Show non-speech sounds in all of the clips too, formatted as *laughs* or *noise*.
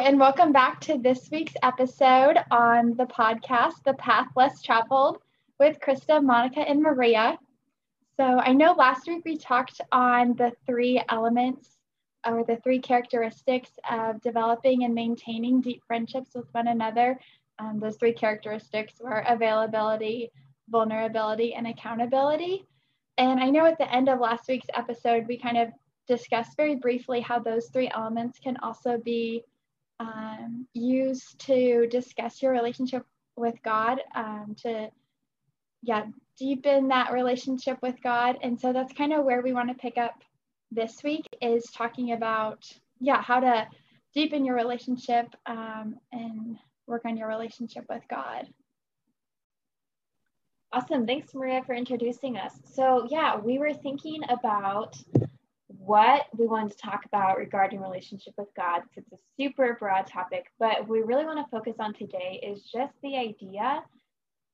And welcome back to this week's episode on the podcast, The Path Less Traveled, with Krista, Monica, and Maria. So, I know last week we talked on the three elements or the three characteristics of developing and maintaining deep friendships with one another. Um, those three characteristics were availability, vulnerability, and accountability. And I know at the end of last week's episode, we kind of discussed very briefly how those three elements can also be um, used to discuss your relationship with God, um, to yeah, deepen that relationship with God. And so that's kind of where we want to pick up this week is talking about yeah how to deepen your relationship um, and work on your relationship with God. Awesome. Thanks, Maria, for introducing us. So, yeah, we were thinking about what we wanted to talk about regarding relationship with God. It's a super broad topic, but we really want to focus on today is just the idea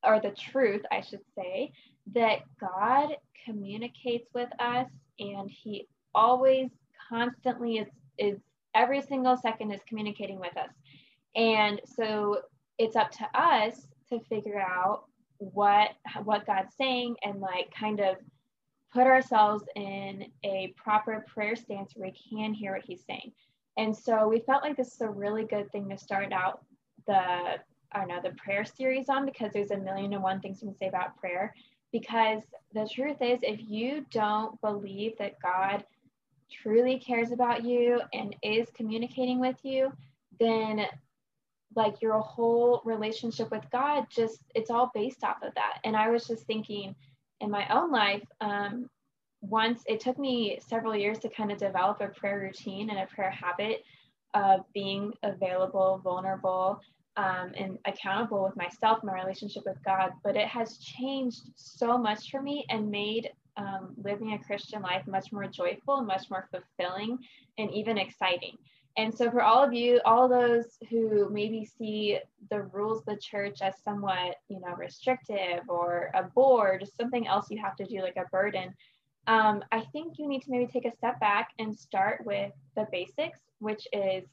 or the truth, I should say, that God communicates with us and he always constantly is is every single second is communicating with us. And so it's up to us to figure out what what God's saying and like kind of put ourselves in a proper prayer stance where we can hear what he's saying. And so we felt like this is a really good thing to start out the I don't know the prayer series on because there's a million and one things we can say about prayer. Because the truth is, if you don't believe that God truly cares about you and is communicating with you, then like your whole relationship with God just it's all based off of that. And I was just thinking in my own life, um, once it took me several years to kind of develop a prayer routine and a prayer habit of being available, vulnerable, um, and accountable with myself, my relationship with God. But it has changed so much for me and made um, living a Christian life much more joyful much more fulfilling and even exciting. And so, for all of you, all those who maybe see the rules of the church as somewhat, you know, restrictive or a bore, just something else you have to do, like a burden, um, I think you need to maybe take a step back and start with the basics, which is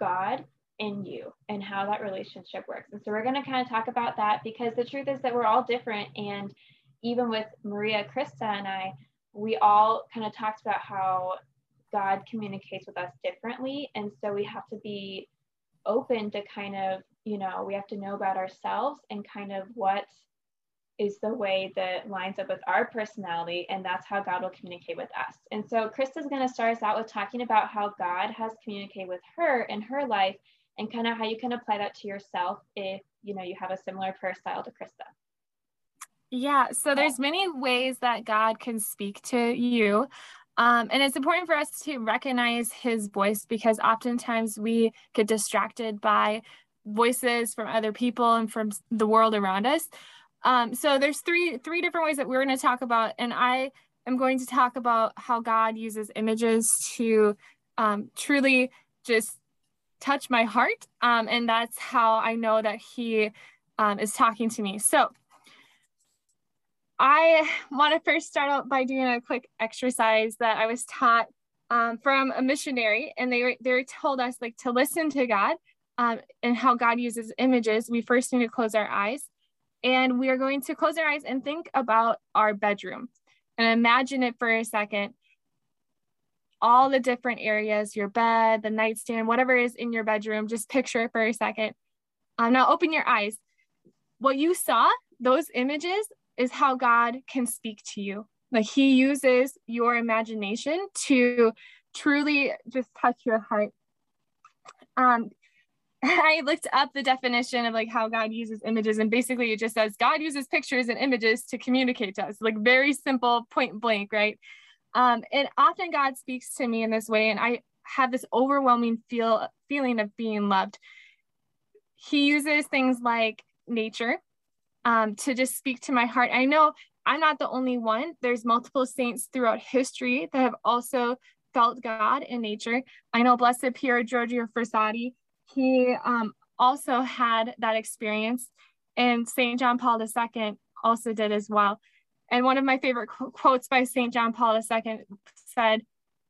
God and you and how that relationship works. And so, we're going to kind of talk about that because the truth is that we're all different and even with Maria, Krista, and I, we all kind of talked about how God communicates with us differently. And so we have to be open to kind of, you know, we have to know about ourselves and kind of what is the way that lines up with our personality. And that's how God will communicate with us. And so Krista's going to start us out with talking about how God has communicated with her in her life and kind of how you can apply that to yourself if, you know, you have a similar prayer style to Krista. Yeah, so there's many ways that God can speak to you. Um, and it's important for us to recognize his voice because oftentimes we get distracted by voices from other people and from the world around us. Um, so there's three three different ways that we're going to talk about, and I am going to talk about how God uses images to um, truly just touch my heart, um, and that's how I know that He um, is talking to me. So I want to first start out by doing a quick exercise that I was taught um, from a missionary, and they they told us like to listen to God um, and how God uses images. We first need to close our eyes, and we are going to close our eyes and think about our bedroom, and imagine it for a second. All the different areas, your bed, the nightstand, whatever is in your bedroom, just picture it for a second. Um, now open your eyes. What you saw, those images is how God can speak to you. Like he uses your imagination to truly just touch your heart. Um, *laughs* I looked up the definition of like how God uses images, and basically it just says God uses pictures and images to communicate to us, like very simple, point blank, right? Um, and often God speaks to me in this way, and I have this overwhelming feel feeling of being loved. He uses things like nature, um, to just speak to my heart. I know I'm not the only one. There's multiple saints throughout history that have also felt God in nature. I know Blessed Pier Giorgio Frassati, he um, also had that experience, and St. John Paul II also did as well. And one of my favorite qu- quotes by St. John Paul II said,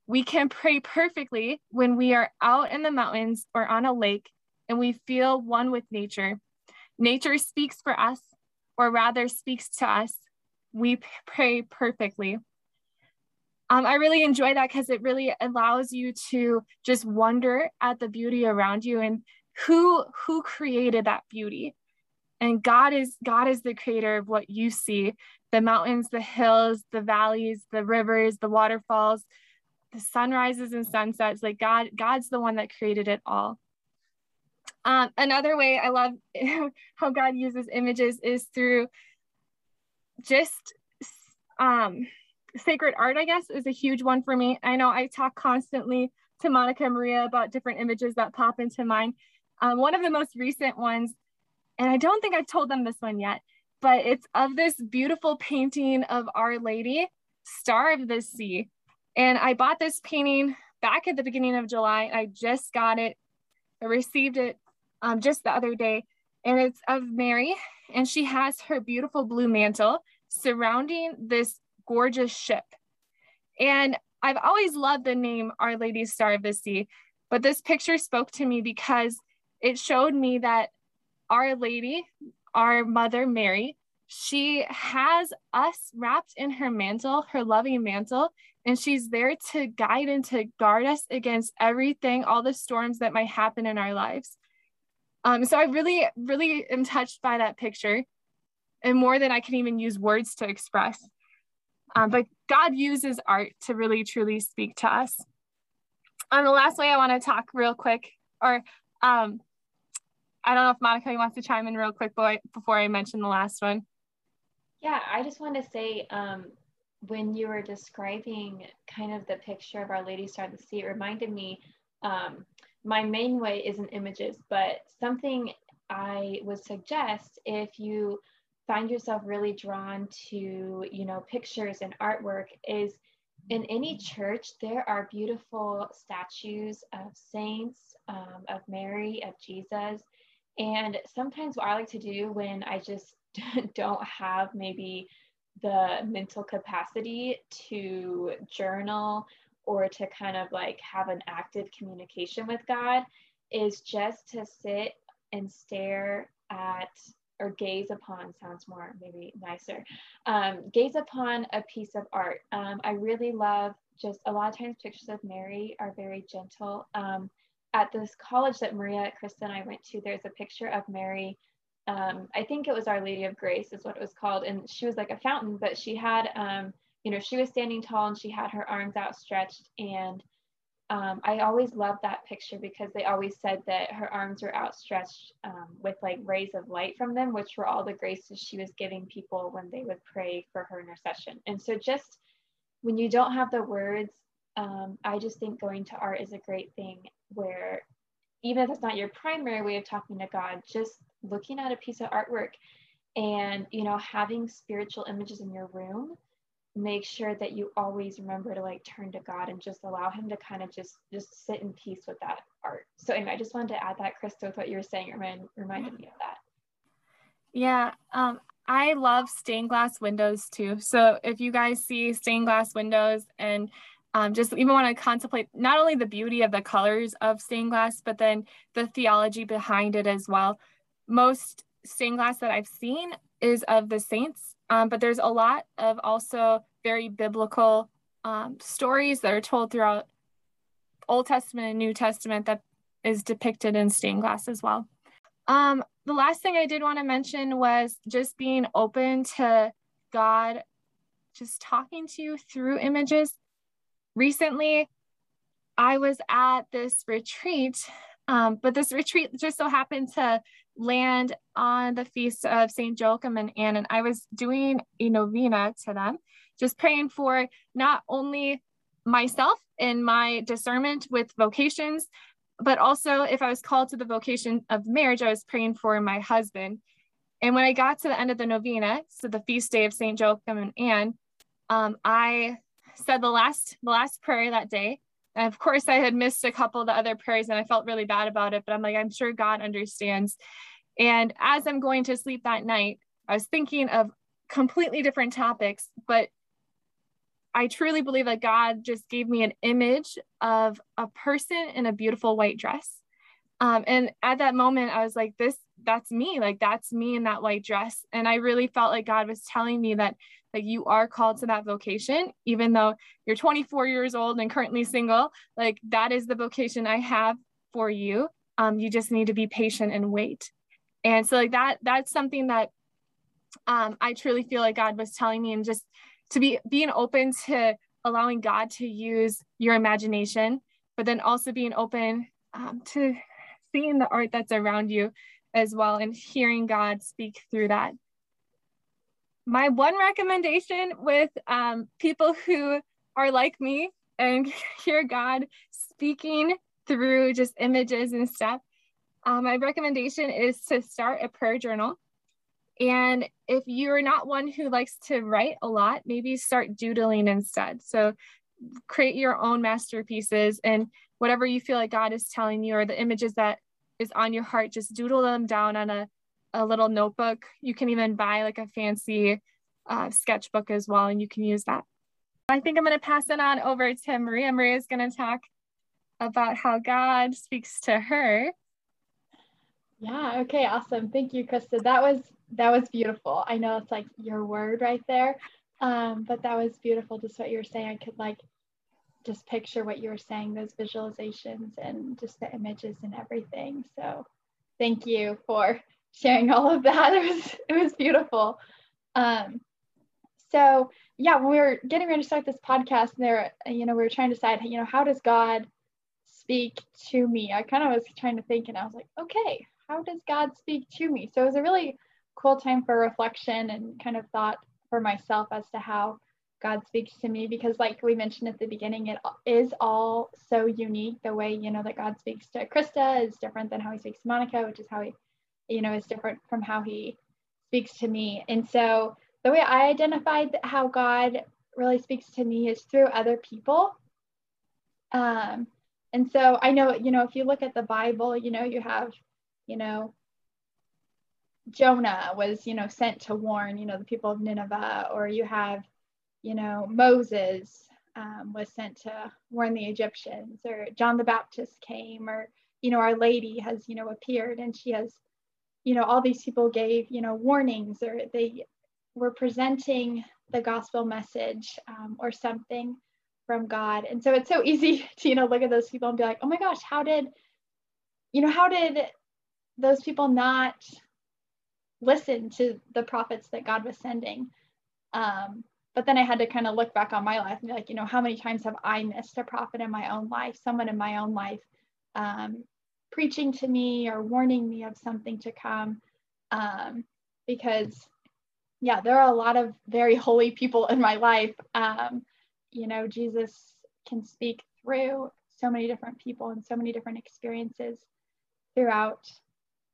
We can pray perfectly when we are out in the mountains or on a lake and we feel one with nature. Nature speaks for us, or rather speaks to us. We pray perfectly. Um, I really enjoy that because it really allows you to just wonder at the beauty around you and who who created that beauty. And God is God is the creator of what you see, the mountains, the hills, the valleys, the rivers, the waterfalls, the sunrises and sunsets. Like God, God's the one that created it all. Um, another way I love *laughs* how God uses images is through just um, sacred art, I guess, is a huge one for me. I know I talk constantly to Monica Maria about different images that pop into mind. Um, one of the most recent ones, and I don't think I've told them this one yet, but it's of this beautiful painting of Our Lady, Star of the Sea. And I bought this painting back at the beginning of July. I just got it. I received it um, just the other day, and it's of Mary, and she has her beautiful blue mantle surrounding this gorgeous ship. And I've always loved the name Our Lady Star of the Sea, but this picture spoke to me because it showed me that Our Lady, our Mother Mary, she has us wrapped in her mantle, her loving mantle, and she's there to guide and to guard us against everything, all the storms that might happen in our lives. Um, so I really, really am touched by that picture and more than I can even use words to express. Um, but God uses art to really truly speak to us. Um, the last way I want to talk real quick, or um, I don't know if Monica wants to chime in real quick boy, before I mention the last one. Yeah, I just want to say um, when you were describing kind of the picture of Our Lady Star of the Sea, it reminded me. My main way isn't images, but something I would suggest if you find yourself really drawn to, you know, pictures and artwork is in any church, there are beautiful statues of saints, um, of Mary, of Jesus. And sometimes what I like to do when I just *laughs* don't have maybe the mental capacity to journal or to kind of like have an active communication with God is just to sit and stare at or gaze upon sounds more maybe nicer. Um, gaze upon a piece of art. Um, I really love just a lot of times pictures of Mary are very gentle. Um, at this college that Maria, Krista, and I went to, there's a picture of Mary. Um, I think it was Our Lady of Grace, is what it was called. And she was like a fountain, but she had, um, you know, she was standing tall and she had her arms outstretched and um, I always loved that picture because they always said that her arms were outstretched um, with like rays of light from them, which were all the graces she was giving people when they would pray for her intercession. And so, just when you don't have the words, um, I just think going to art is a great thing where even if it's not your primary way of talking to God, just looking at a piece of artwork and you know having spiritual images in your room make sure that you always remember to like turn to God and just allow him to kind of just just sit in peace with that art. So anyway, I just wanted to add that, Krista, with what you were saying, remind, reminded me of that. Yeah, um, I love stained glass windows too. So if you guys see stained glass windows and um, just even want to contemplate not only the beauty of the colors of stained glass, but then the theology behind it as well. Most stained glass that I've seen is of the saints um, but there's a lot of also very biblical um, stories that are told throughout Old Testament and New Testament that is depicted in stained glass as well. Um, the last thing I did want to mention was just being open to God just talking to you through images. Recently, I was at this retreat, um, but this retreat just so happened to land on the feast of St. Joachim and Anne, and I was doing a novena to them, just praying for not only myself and my discernment with vocations, but also if I was called to the vocation of marriage, I was praying for my husband. And when I got to the end of the novena, so the feast day of St. Joachim and Anne, um, I said the last the last prayer that day. And of course, I had missed a couple of the other prayers and I felt really bad about it, but I'm like, I'm sure God understands. And as I'm going to sleep that night, I was thinking of completely different topics, but I truly believe that God just gave me an image of a person in a beautiful white dress. Um, and at that moment, I was like, this, that's me. Like, that's me in that white dress. And I really felt like God was telling me that, like, you are called to that vocation, even though you're 24 years old and currently single. Like, that is the vocation I have for you. Um, you just need to be patient and wait. And so, like, that, that's something that um, I truly feel like God was telling me, and just to be being open to allowing God to use your imagination, but then also being open um, to seeing the art that's around you as well and hearing God speak through that. My one recommendation with um, people who are like me and *laughs* hear God speaking through just images and stuff, uh, my recommendation is to start a prayer journal. And if you're not one who likes to write a lot, maybe start doodling instead. So create your own masterpieces and whatever you feel like God is telling you or the images that is on your heart, just doodle them down on a, a little notebook. You can even buy like a fancy uh, sketchbook as well, and you can use that. I think I'm going to pass it on over to Maria. Maria is going to talk about how God speaks to her. Yeah, okay, awesome. Thank you, Krista. That was that was beautiful. I know it's like your word right there. Um, but that was beautiful, just what you were saying. I could like just picture what you were saying, those visualizations and just the images and everything. So thank you for sharing all of that. *laughs* It was it was beautiful. Um, so yeah, when we were getting ready to start this podcast, there, you know, we were trying to decide, you know, how does God speak to me? I kind of was trying to think, and I was like, okay, how does God speak to me? So it was a really cool time for reflection and kind of thought for myself as to how God speaks to me because like we mentioned at the beginning it is all so unique. The way you know that God speaks to Krista is different than how he speaks to Monica which is how he you know is different from how he speaks to me. And so the way I identified how God really speaks to me is through other people. Um and so I know you know if you look at the Bible you know you have you know Jonah was, you know, sent to warn, you know, the people of Nineveh, or you have, you know, Moses um, was sent to warn the Egyptians, or John the Baptist came, or, you know, Our Lady has, you know, appeared and she has, you know, all these people gave, you know, warnings or they were presenting the gospel message um, or something from God. And so it's so easy *laughs* to, you know, look at those people and be like, oh my gosh, how did, you know, how did those people not listen to the prophets that God was sending. Um, but then I had to kind of look back on my life and be like, you know, how many times have I missed a prophet in my own life, someone in my own life um, preaching to me or warning me of something to come? Um, because, yeah, there are a lot of very holy people in my life. Um, you know, Jesus can speak through so many different people and so many different experiences throughout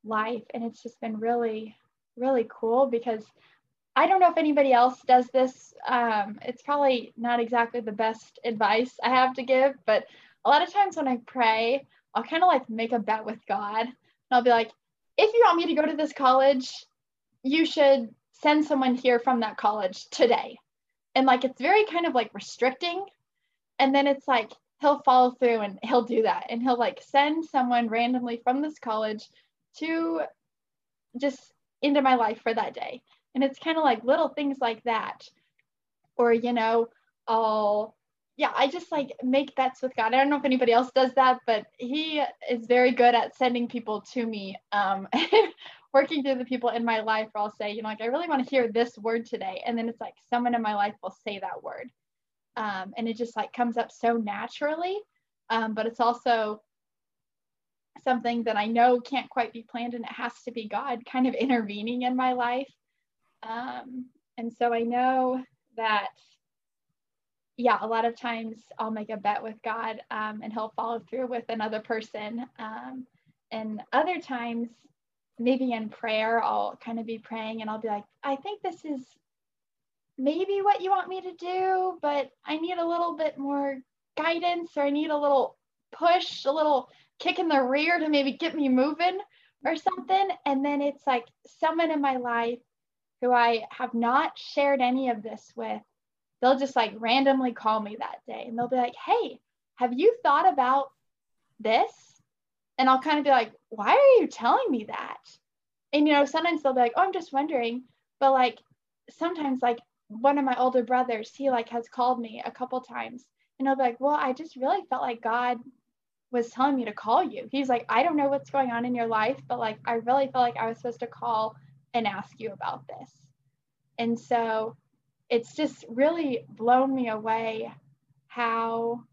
life. And it's just been really really cool because I don't know if anybody else does this. Um, it's probably not exactly the best advice I have to give, but a lot of times when I pray, I'll kind of like make a bet with God. And I'll be like, if you want me to go to this college, you should send someone here from that college today. And like it's very kind of like restricting. And then it's like he'll follow through and he'll do that. And he'll like send someone randomly from this college to just into my life for that day. And it's kind of like little things like that. Or, you know, I'll, yeah, I just like make bets with God. I don't know if anybody else does that, but He is very good at sending people to me. Um, *laughs* working through the people in my life where I'll say, you know, like, I really want to hear this word today. And then it's like someone in my life will say that word. Um, and it just like comes up so naturally. Um, but it's also something that I know can't quite be planned and it has to be God kind of intervening in my life. Um, and so I know that, yeah, a lot of times I'll make a bet with God um, and he'll follow through with another person. Um, and other times, maybe in prayer, I'll kind of be praying and I'll be like, I think this is maybe what you want me to do, but I need a little bit more guidance or I need a little push, a little kick in the rear to maybe get me moving or something. And then it's like someone in my life who I have not shared any of this with, they'll just like randomly call me that day and they'll be like, Hey, have you thought about this? And I'll kind of be like, Why are you telling me that? And, you know, sometimes they'll be like, Oh, I'm just wondering. But like sometimes, like one of my older brothers, he like has called me a couple times and I'll be like, Well, I just really felt like God was telling me to call you. He's like, I don't know what's going on in your life, but like, I really felt like I was supposed to call and ask you about this. And so it's just really blown me away how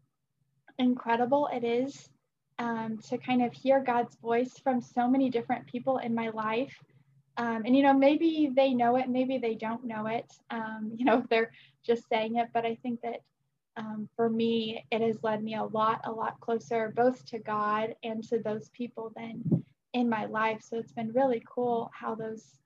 incredible it is um, to kind of hear God's voice from so many different people in my life. Um, and, you know, maybe they know it, maybe they don't know it, um, *laughs* you know, they're just saying it. But I think that um, for me, it has led me a lot, a lot closer both to God and to those people then in my life. So it's been really cool how those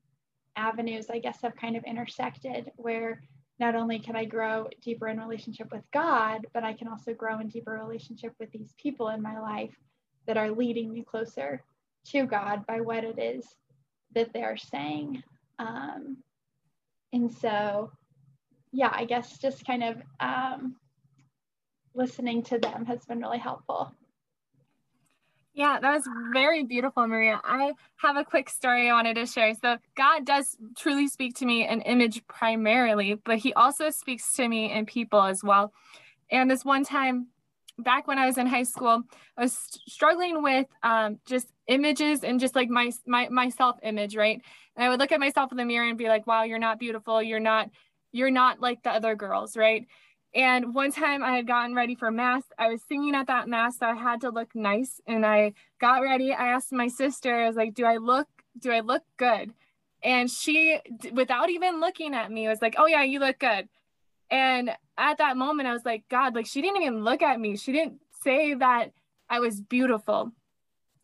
avenues, I guess, have kind of intersected where not only can I grow deeper in relationship with God, but I can also grow in deeper relationship with these people in my life that are leading me closer to God by what it is that they're saying. Um, and so, yeah, I guess just kind of um, listening to them has been really helpful. Yeah, that was very beautiful, Maria. I have a quick story I wanted to share. So, God does truly speak to me in image primarily, but He also speaks to me in people as well. And this one time, back when I was in high school, I was struggling with um, just images and just like my my my self image, right? And I would look at myself in the mirror and be like, "Wow, you're not beautiful. You're not you're not like the other girls, right?" And one time I had gotten ready for mass. I was singing at that mass, so I had to look nice. And I got ready. I asked my sister, I was like, "Do I look? Do I look good?" And she, without even looking at me, was like, "Oh yeah, you look good." And at that moment, I was like, "God, like she didn't even look at me. She didn't say that I was beautiful."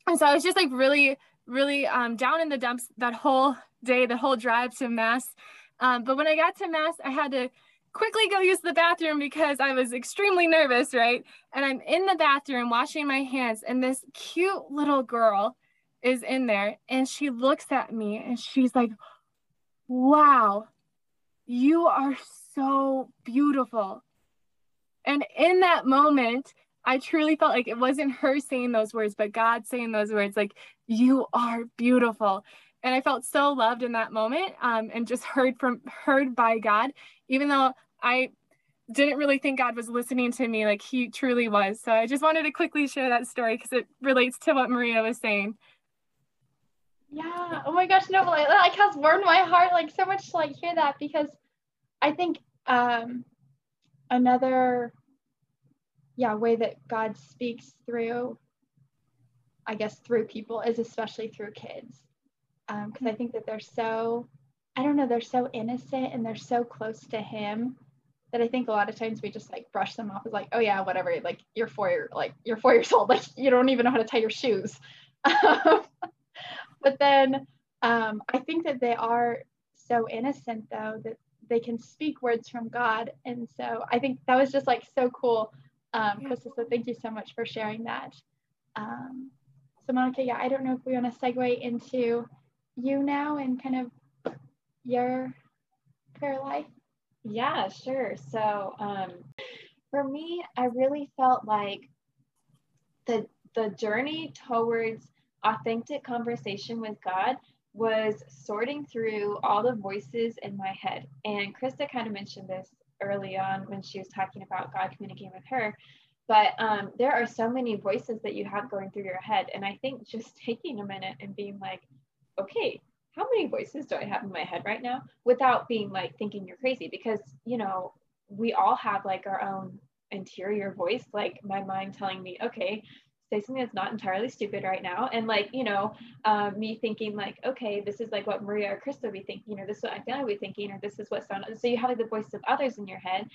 And so I was just like really, really um, down in the dumps that whole day, the whole drive to mass. Um, but when I got to mass, I had to quickly go use the bathroom because I was extremely nervous, right? And I'm in the bathroom washing my hands, and this cute little girl is in there, and she looks at me and she's like, Wow, you are so beautiful. And in that moment, I truly felt like it wasn't her saying those words, but God saying those words, like, you are beautiful. And I felt so loved in that moment um, and just heard from heard by God even though I didn't really think God was listening to me like he truly was. So I just wanted to quickly share that story because it relates to what Maria was saying. Yeah. Oh my gosh, no, like, like has warmed my heart like so much to like hear that because I think um another yeah way that God speaks through I guess through people is especially through kids. Um because I think that they're so I don't know, they're so innocent and they're so close to him that I think a lot of times we just like brush them off as like, oh yeah, whatever. Like you're four like you're four years old. Like you don't even know how to tie your shoes. *laughs* but then um, I think that they are so innocent though that they can speak words from God. And so I think that was just like so cool. Um, Krista, so thank you so much for sharing that. Um, so Monica, yeah, I don't know if we want to segue into you now and kind of your prayer life? Yeah, sure. So um, for me, I really felt like the the journey towards authentic conversation with God was sorting through all the voices in my head. And Krista kind of mentioned this early on when she was talking about God communicating with her. But um, there are so many voices that you have going through your head. And I think just *laughs* taking a minute and being like, okay, how many voices do I have in my head right now without being like thinking you're crazy? Because, you know, we all have like our own interior voice, like my mind telling me, okay, say something that's not entirely stupid right now. And like, you know, um, me thinking like, okay, this is like what Maria or Krista would be thinking, or this is what Anthony would be thinking, or this is what sound. So you have like the voice of others in your head.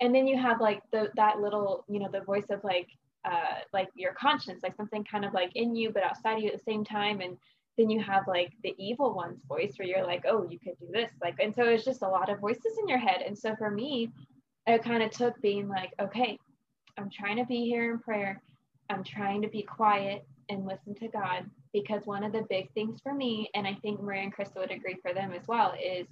And then you have like the, that little, you know, the voice of like, uh, like your conscience, like something kind of like in you, but outside of you at the same time. And then you have like the evil one's voice where you're like, oh, you could do this. Like, and so it's just a lot of voices in your head. And so for me, it kind of took being like, okay, I'm trying to be here in prayer. I'm trying to be quiet and listen to God because one of the big things for me, and I think Maria and Krista would agree for them as well, is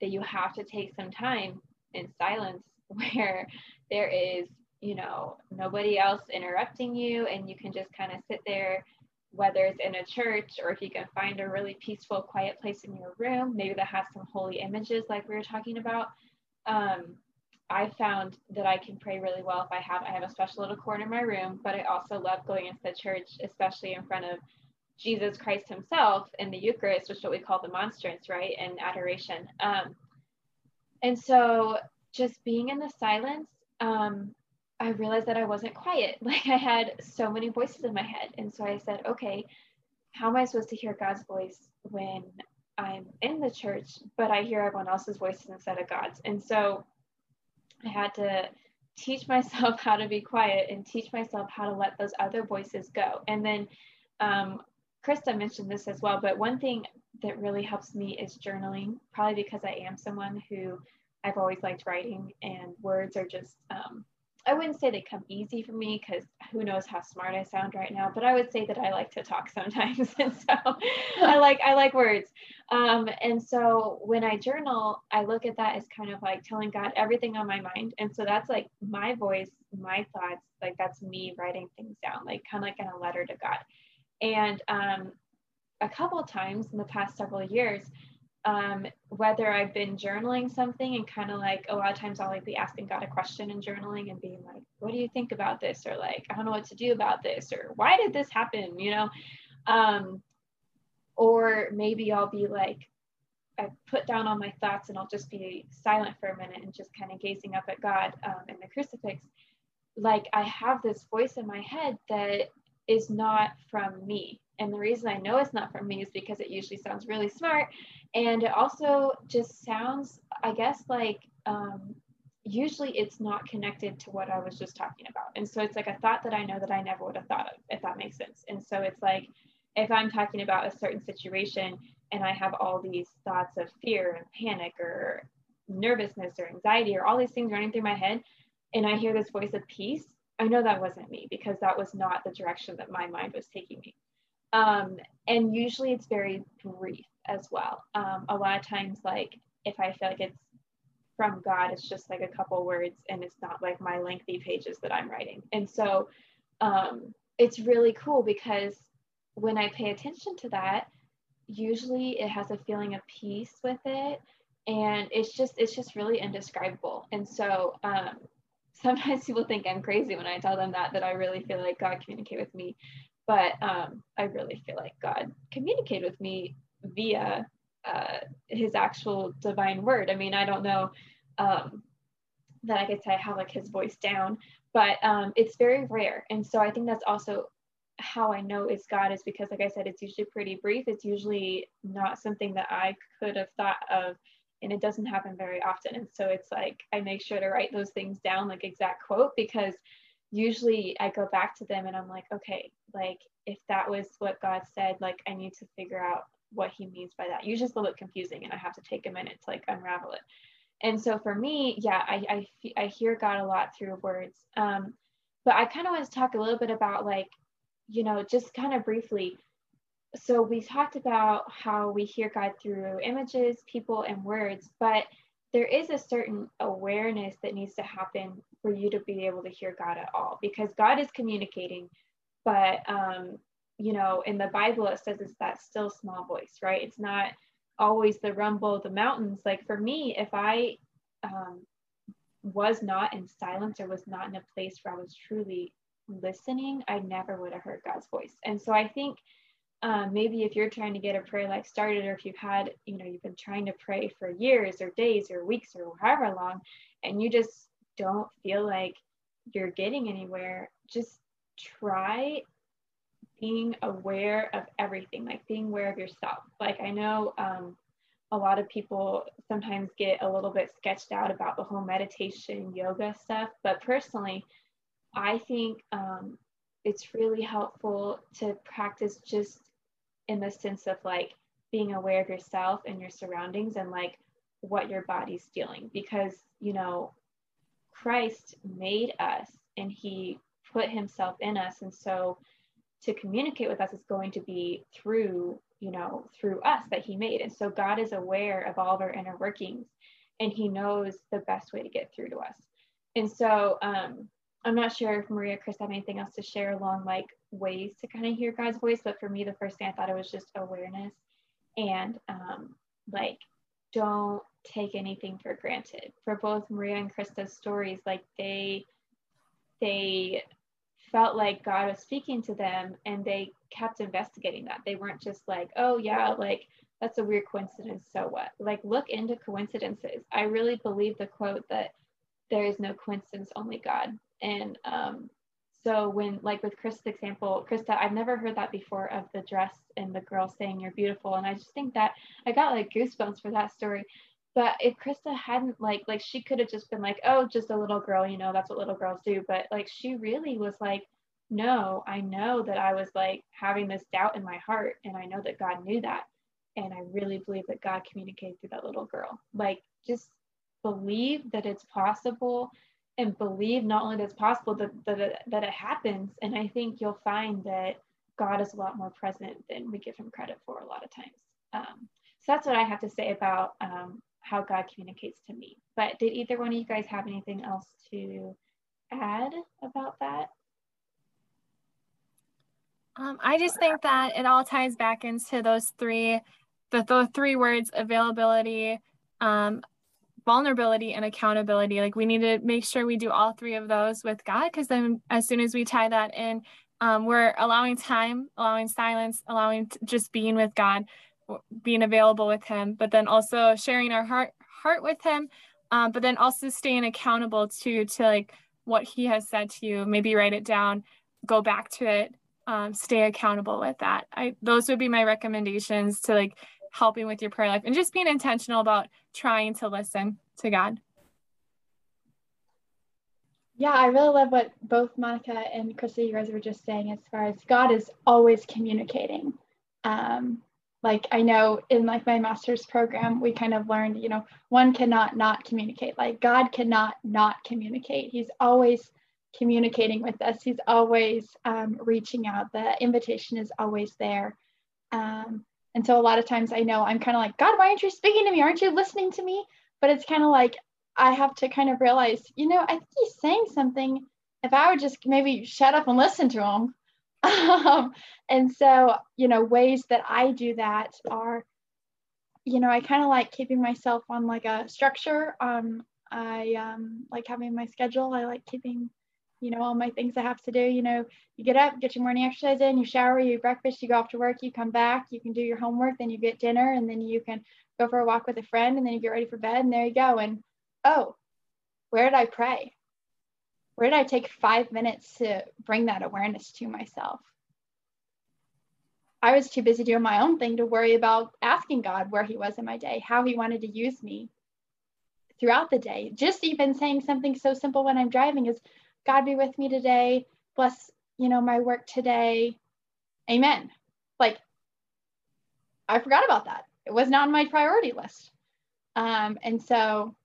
that you have to take some time in silence *laughs* where there is, you know, nobody else interrupting you and you can just kind of sit there, whether it's in a church or if you can find a really peaceful, quiet place in your room, maybe that has some holy images like we were talking about. Um, I found that I can pray really well if I have I have a special little corner in my room, but I also love going into the church, especially in front of Jesus Christ Himself in the Eucharist, which is what we call the monstrance, right? And adoration. Um, and so just being in the silence, um, I realized that I wasn't quiet. *laughs* Like I had so many voices in my head. And so I said, okay, how am I supposed to hear God's voice when I'm in the church, but I hear everyone else's voices instead of God's? And so I had to teach *laughs* myself how to be quiet and teach myself how to let those other voices go. And then um, Krista mentioned this as well, but one thing that really helps me is journaling, probably because I am someone who I've always liked writing and words are just, um, I wouldn't say they come easy for me because who knows how smart I sound right now, but I would say that I like to talk *laughs* sometimes. and so I *laughs* like, I like words. Um, and so when I journal, I look at that as kind of like telling God everything on my mind. And so that's like my voice, my thoughts, like that's me writing things down, like kind of like in a letter to God. And um, a couple times in the past several years, um, whether I've been journaling something and kind of like a lot of times I'll like be asking God a question in journaling and being like, what do you think about this? Or like, I don't know what to do about this, or why did this happen? You know? Um, or maybe I'll be like, I put down all my thoughts and I'll just be silent for a minute and just kind of gazing up at God um, in the crucifix. Like I have this voice in my head that is not from me. And the reason I know it's not from me is because it usually sounds really smart. And it also just sounds, I guess, like um, usually it's not connected to what I was just talking about. And so it's like a thought that I know that I never would have thought of, if that makes sense. And so it's like if I'm talking about a certain situation and I have all these thoughts of fear and panic or nervousness or anxiety or all these things running through my head, and I hear this voice of peace, I know that wasn't me because that was not the direction that my mind was taking me. Um, and usually it's very brief as well. Um, a lot of times, like if I feel like it's from God, it's just like a couple words and it's not like my lengthy pages that I'm writing. And so um, it's really cool because when I pay attention to that, usually it has a feeling of peace with it and it's just it's just really indescribable and so um, *laughs* sometimes people think I'm crazy when I tell them that that I really feel like God communicate with me, but um, I really feel like God communicated with me via uh, His actual divine word. I mean, I don't know um, that I could say have like His voice down, but um, it's very rare, and so I think that's also how I know it's God is because, like I said, it's usually pretty brief. It's usually not something that I could have thought of and it doesn't happen very often and so it's like i make sure to write those things down like exact quote because usually i go back to them and i'm like okay like if that was what god said like i need to figure out what he means by that. Usually it's a little bit confusing and i have to take a minute to like unravel it. And so for me yeah i i, I hear god a lot through words. Um but i kind of want to talk a little bit about like you know just kind of briefly. So we talked about how we hear God through images, people, and words, but there is a certain awareness that needs to happen for you to be able to hear God at all because God is communicating, but um, you know, in the Bible it says it's that still small voice, right? It's not always the rumble of the mountains. Like for me, if I um, was not in silence or was not in a place where I was truly listening, I never would have heard God's voice. And so I think um, maybe if you're trying to get a prayer life started or if you've had you know you've been trying to pray for years or days or weeks or however long and you just don't feel like you're getting anywhere just try being aware of everything like being aware of yourself. Like i know um, a lot of people sometimes get a little bit sketched out about the whole meditation yoga stuff but personally i think um, it's really helpful to practice just in the sense of like being aware of yourself and your surroundings and like what your body's feeling because you know Christ made us and he put himself in us. And so to communicate with us is going to be through you know through us that he made and so God is aware of all of our inner workings and he knows the best way to get through to us And so um, I'm not sure if Maria, Chris have anything else to share along like ways to kind of hear God's voice. But for me, the first thing I thought it was just awareness and um, like don't take anything for granted. For both Maria and Krista's stories, like they they felt like God was speaking to them and they kept investigating that. They weren't just like, oh yeah, like that's a weird coincidence. So what? Like look into coincidences. I really believe the quote that there is no coincidence, only God. And um, so when like with Krista's example, Krista, I've never heard that before of the dress and the girl saying you're beautiful. And I just think that I got like goosebumps for that story. But if Krista hadn't like like she could have just been like, oh, just a little girl, you know, that's what little girls do. But like she really was like, no, I know that I was like having this doubt in my heart, and I know that God knew that. And I really believe that God communicated through that little girl. Like just believe that it's possible and believe not only that it's possible that, that, it, that it happens and i think you'll find that god is a lot more present than we give him credit for a lot of times um, so that's what i have to say about um, how god communicates to me. But did either one of you guys have anything else to add about that? Um, i just think that it all ties back into those three the, the three words availability um, vulnerability and accountability. Like we need to make sure we do all three of those with God, because then as soon as we tie that in, um, we're allowing time, allowing silence, allowing just being with God, being available with Him, but then also sharing our heart heart with Him, um, but then also staying accountable to to like what He has said to you. Maybe write it down, go back to it, um, stay accountable with that. I those would be my recommendations to like helping with your prayer life and just being intentional about trying to listen to God. Yeah, I really love what both Monica and Krista, you guys were just saying as far as God is always communicating. Um, like I know in like my master's program, we kind of learned, you know, one cannot not communicate. Like God cannot not communicate. He's always communicating with us. He's always um, reaching out. The invitation is always there. Um, and so a lot of times I know I'm kind of like, God, why aren't you speaking to me? Aren't you listening to me? But it's kind of like I have to kind of realize, you know, I think he's saying something. If I would just maybe shut up and listen to him. *laughs* um, and so, you know, ways that I do that are, you know, I kind of like keeping myself on like a structure. Um, I um, like having my schedule. I like keeping you know, all my things I have to do. You know, you get up, get your morning exercise in, you shower, you breakfast, you go off to work, you come back, you can do your homework, then you get dinner, and then you can go for a walk with a friend, and then you get ready for bed, and there you go. And oh, where did I pray? Where did I take five minutes to bring that awareness to myself? I was too busy doing my own thing to worry about asking God where He was in my day, how He wanted to use me throughout the day. Just even saying something so simple when I'm driving is, God be with me today. Bless, you know, my work today. Amen. Like, I forgot about that. It was not on my priority list. Um, and so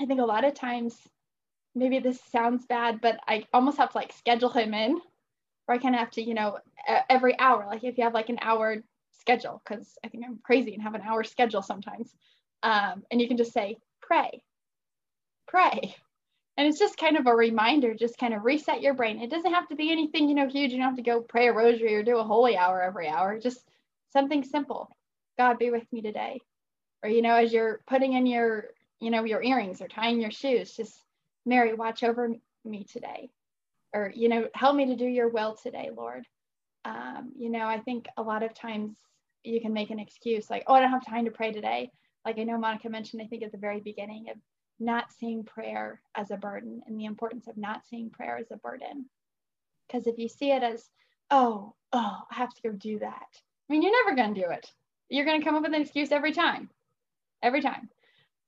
I think a lot of times, maybe this sounds bad, but I almost have to like schedule him in, or I kind of have to, you know, every hour. Like if you have like an hour schedule, because I think I'm crazy and have an hour schedule sometimes. Um, and you can just say, pray, pray, and it's just kind of a reminder just kind of reset your brain. It doesn't have to be anything you know huge. You don't have to go pray a rosary or do a holy hour every hour. Just something simple. God be with me today. Or you know as you're putting in your you know your earrings or tying your shoes just mary watch over me today or you know help me to do your will today lord um, you know i think a lot of times you can make an excuse like oh i don't have time to pray today like i know monica mentioned i think at the very beginning of not seeing prayer as a burden and the importance of not seeing prayer as a burden. Because if you see it as, oh, oh, I have to go do that, I mean, you're never going to do it. You're going to come up with an excuse every time, every time.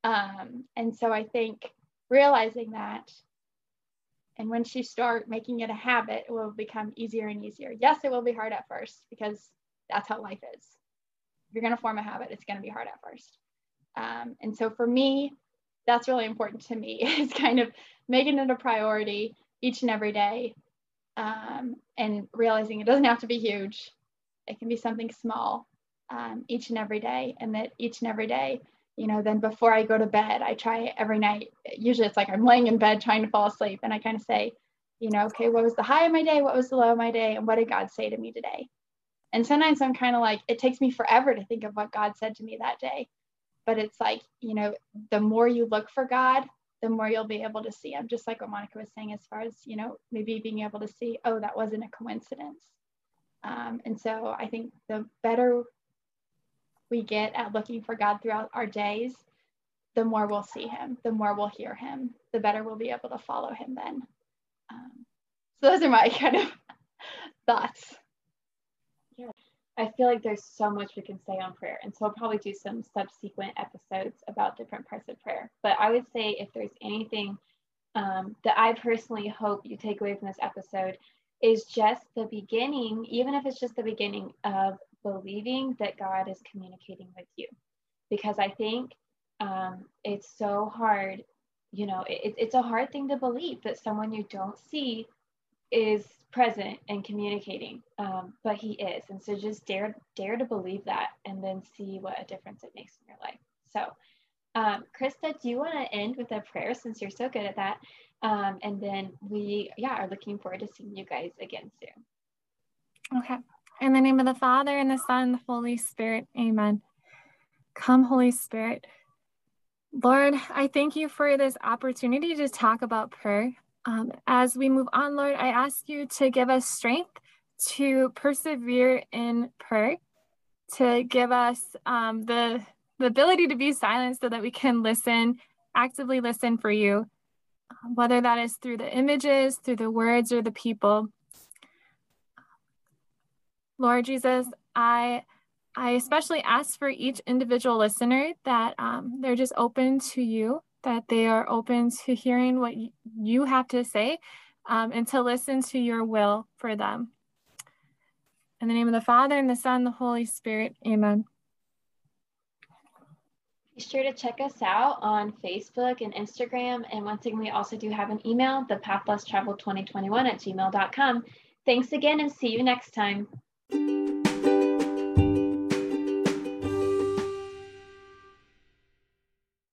Um, and so I think realizing that, and once you start making it a habit, it will become easier and easier. Yes, it will be hard at first because that's how life is. If you're going to form a habit, it's going to be hard at first. Um, and so for me, that's really important to me *laughs* is kind of making it a priority each and every day um, and realizing it doesn't have to be huge it can be something small um, each and every day and that each and every day you know, then before I go to bed, I try every night. Usually it's like I'm laying in bed trying to fall asleep and I kind of say, you know, okay, what was the high of my day? What was the low of my day? And what did God say to me today? And sometimes I'm kind of like, it takes me forever to think of what God said to me that day. But it's like, you know, the more you look for God, the more you'll be able to see him. Just like what Monica was saying, as far as, you know, maybe being able to see, oh, that wasn't a coincidence. Um, and so I think the better we get at looking for God throughout our days, the more we'll see him, the more we'll hear him, the better we'll be able to follow him then. Um, so those are my *laughs* kind of thoughts. Yeah, I feel like there's so much we can say on prayer. And so I'll probably do some subsequent episodes about different parts of prayer. But I would say if there's anything um, that I personally hope you take away from this episode is just the beginning, even if it's just the beginning of believing that God is communicating with you. Because I think um, it's so hard, you know, it, it's a hard thing to believe that someone you don't see is present and communicating, um, but he is. And so just dare, dare to believe that and then see what a difference it makes in your life. So, um, Krista, do you want to end with a prayer since you're so good at that? Um, and then we, yeah, are looking forward to seeing you guys again soon. Okay. In the name of the Father, and the Son, and the Holy Spirit, amen. Come, Holy Spirit. Lord, I thank you for this opportunity to talk about prayer. Um, as we move on, Lord, I ask you to give us strength to persevere in prayer, to give us um, the, the ability to be silent so that we can listen, actively listen for you, whether that is through the images, through the words, or the people. Lord Jesus, I I especially ask for each individual listener that um, they're just open to you, that they are open to hearing what you have to say, um, and to listen to your will for them. In the name of the Father, and the Son, and the Holy Spirit, amen. Be sure to check us out on Facebook and Instagram. And once again, we also do have an email, the path less travel 2021 at gmail.com. Thanks again and see you next time. Música